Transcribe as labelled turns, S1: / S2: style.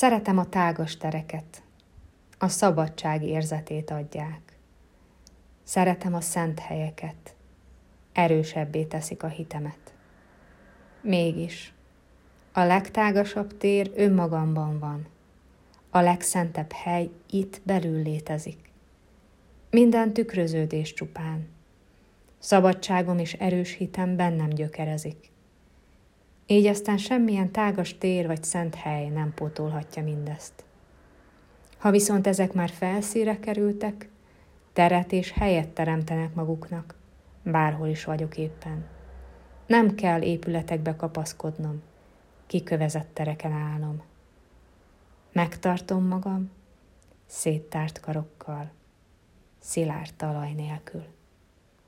S1: Szeretem a tágas tereket, a szabadság érzetét adják. Szeretem a szent helyeket, erősebbé teszik a hitemet. Mégis, a legtágasabb tér önmagamban van. A legszentebb hely itt belül létezik. Minden tükröződés csupán. Szabadságom és erős hitem bennem gyökerezik. Így aztán semmilyen tágas tér vagy szent hely nem pótolhatja mindezt. Ha viszont ezek már felszíre kerültek, teret és helyet teremtenek maguknak, bárhol is vagyok éppen. Nem kell épületekbe kapaszkodnom, kikövezett tereken állnom. Megtartom magam, széttárt karokkal, szilárd talaj nélkül.